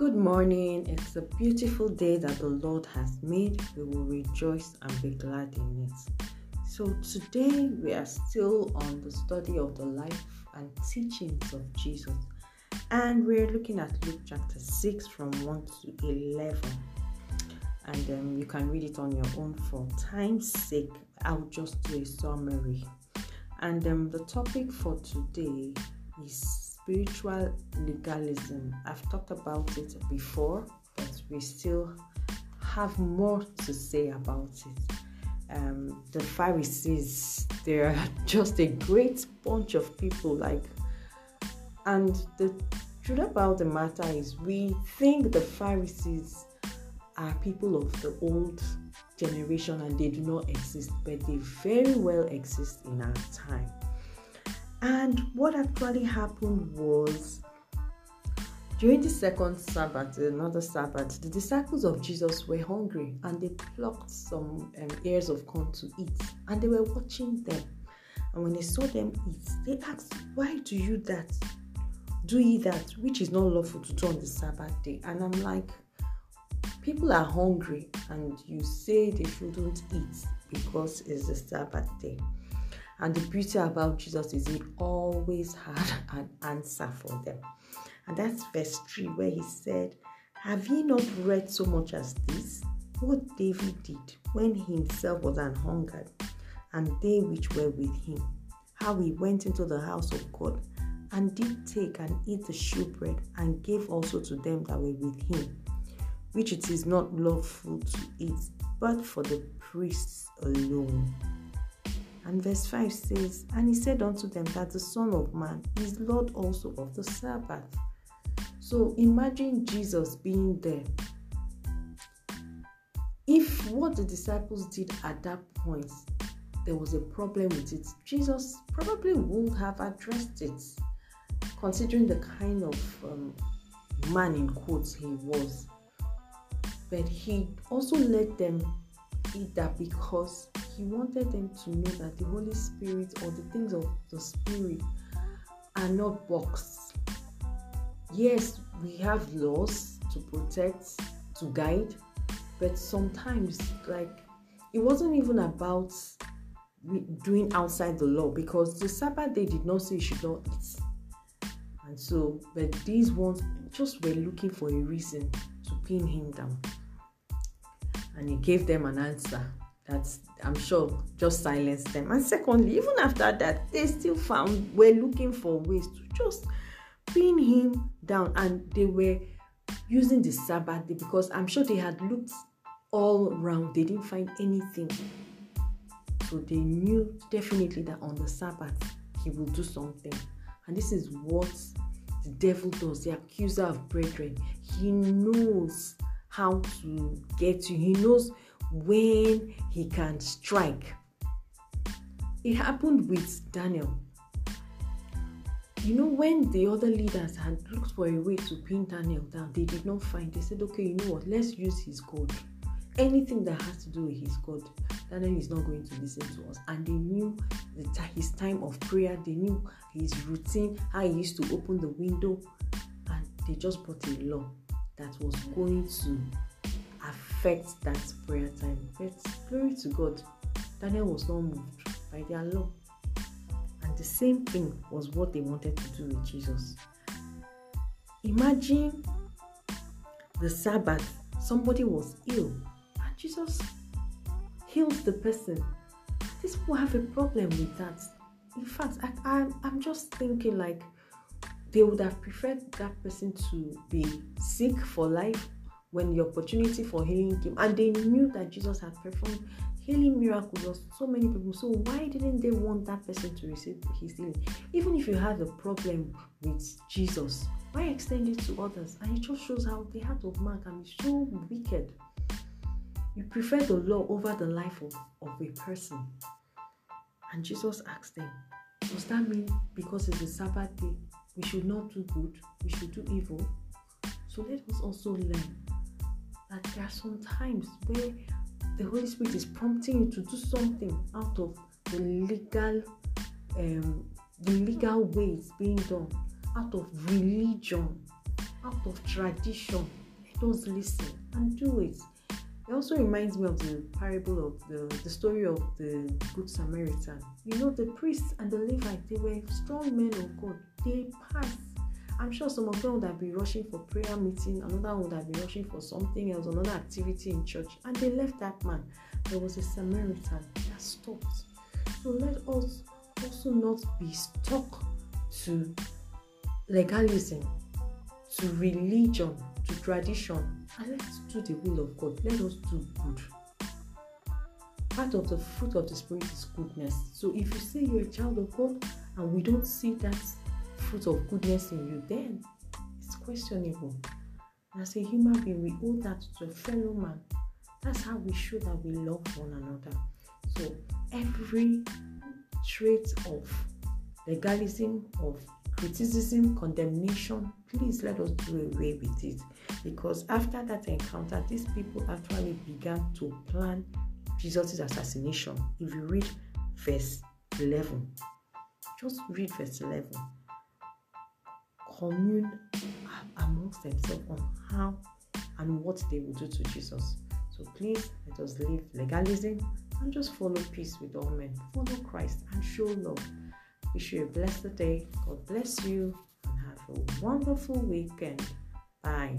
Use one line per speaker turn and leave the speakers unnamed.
Good morning. It's a beautiful day that the Lord has made. We will rejoice and be glad in it. So, today we are still on the study of the life and teachings of Jesus, and we're looking at Luke chapter 6 from 1 to 11. And um, you can read it on your own for time's sake. I'll just do a summary. And um, the topic for today is spiritual legalism. I've talked about it before, but we still have more to say about it. Um, the Pharisees, they're just a great bunch of people, like, and the truth about the matter is, we think the Pharisees are people of the old generation and they do not exist, but they very well exist in our time. And what actually happened was during the second Sabbath, another Sabbath, the disciples of Jesus were hungry and they plucked some um, ears of corn to eat and they were watching them. And when they saw them eat, they asked, Why do you that? Do ye that which is not lawful to do on the Sabbath day? And I'm like, People are hungry and you say they shouldn't eat because it's the Sabbath day. And the beauty about Jesus is he always had an answer for them. And that's verse 3 where he said, Have ye not read so much as this? What David did when he himself was an hungered, and they which were with him, how he went into the house of God, and did take and eat the shewbread, and gave also to them that were with him, which it is not lawful to eat, but for the priests alone. And verse 5 says, And he said unto them that the Son of Man is Lord also of the Sabbath. So imagine Jesus being there. If what the disciples did at that point, there was a problem with it, Jesus probably would have addressed it, considering the kind of um, man in quotes he was. But he also let them eat that because he wanted them to know that the Holy Spirit or the things of the Spirit are not boxed. Yes, we have laws to protect, to guide, but sometimes, like, it wasn't even about doing outside the law because the Sabbath day did not say you should not eat. And so, but these ones just were looking for a reason to pin him down. And he gave them an answer that I'm sure just silenced them. And secondly, even after that, they still found were looking for ways to just pin him down, and they were using the Sabbath day because I'm sure they had looked all around, they didn't find anything. So they knew definitely that on the Sabbath he will do something. And this is what the devil does, the accuser of brethren. He knows how to get you, he knows when he can strike. It happened with Daniel. You know, when the other leaders had looked for a way to pin Daniel down, they did not find. They said, okay, you know what, let's use his God. Anything that has to do with his God, Daniel is not going to listen to us. And they knew the, his time of prayer, they knew his routine, how he used to open the window, and they just brought a law that was going to affect that prayer time. But glory to God, Daniel was not moved by their law. And the same thing was what they wanted to do with Jesus. Imagine the Sabbath, somebody was ill, and Jesus healed the person. These people have a problem with that. In fact, I, I'm, I'm just thinking like they would have preferred that person to be sick for life when the opportunity for healing came and they knew that Jesus had performed healing miracles on so many people. So why didn't they want that person to receive his healing? Even if you had a problem with Jesus, why extend it to others? And it just shows how the heart of man can be so wicked. You prefer the law over the life of, of a person. And Jesus asked them, Does that mean because it's a Sabbath day, we should not do good, we should do evil? So let us also learn that there are some times where the Holy Spirit is prompting you to do something out of the legal, um, the legal ways being done, out of religion. out of tradition. Let us listen and do it. It also reminds me of the parable of the, the story of the Good Samaritan. You know, the priest and the Levite, they were strong men of God. They passed. I'm sure some of them would have been rushing for prayer meeting, another would have been rushing for something else, another activity in church, and they left that man. There was a Samaritan that stopped. So let us also not be stuck to legalism, to religion, to tradition, and let's do the will of God. Let us do good. Part of the fruit of the Spirit is goodness. So if you say you're a child of God and we don't see that fruit of goodness in you, then it's questionable. As a human being, we owe that to a fellow man. That's how we show that we love one another. So every trait of legalism, of criticism, condemnation, please let us do away with it. Because after that encounter, these people actually began to plan Jesus' assassination. If you read verse 11, just read verse 11. Commune amongst themselves on how and what they will do to Jesus. So please let us leave legalism and just follow peace with all men. Follow Christ and show love. Wish you a blessed day. God bless you and have a wonderful weekend. Bye.